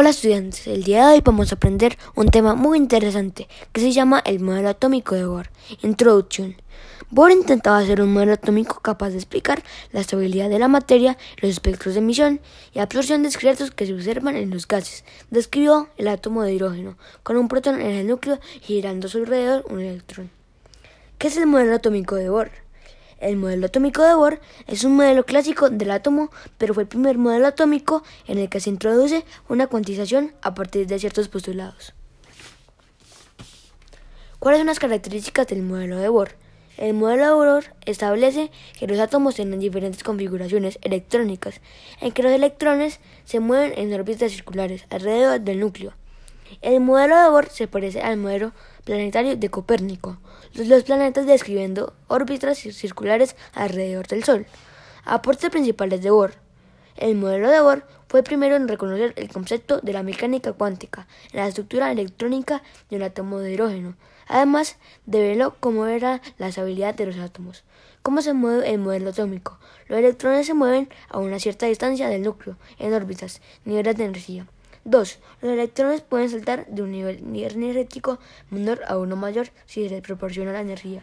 Hola estudiantes, el día de hoy vamos a aprender un tema muy interesante que se llama el modelo atómico de Bohr. Introducción. Bohr intentaba hacer un modelo atómico capaz de explicar la estabilidad de la materia, los espectros de emisión y absorción de secretos que se observan en los gases. Describió el átomo de hidrógeno con un protón en el núcleo girando a su alrededor un electrón. ¿Qué es el modelo atómico de Bohr? El modelo atómico de Bohr es un modelo clásico del átomo, pero fue el primer modelo atómico en el que se introduce una cuantización a partir de ciertos postulados. ¿Cuáles son las características del modelo de Bohr? El modelo de Bohr establece que los átomos tienen diferentes configuraciones electrónicas, en que los electrones se mueven en órbitas circulares alrededor del núcleo. El modelo de Bohr se parece al modelo planetario de Copérnico, los planetas describiendo órbitas circulares alrededor del Sol. Aportes principales de Bohr. El modelo de Bohr fue el primero en reconocer el concepto de la mecánica cuántica en la estructura electrónica de un átomo de hidrógeno. Además, develó cómo era la estabilidad de los átomos. ¿Cómo se mueve el modelo atómico? Los electrones se mueven a una cierta distancia del núcleo, en órbitas, niveles de energía. 2. Los electrones pueden saltar de un nivel energético menor a uno mayor si se les proporciona la energía.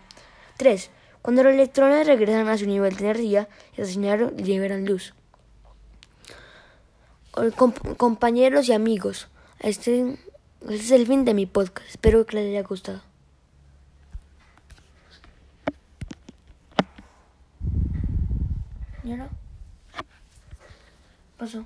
3. Cuando los electrones regresan a su nivel de energía, esa liberan luz. compañeros y amigos, este, este, es el fin de mi podcast. Espero que les haya gustado. ¿Y ahora? Pasó.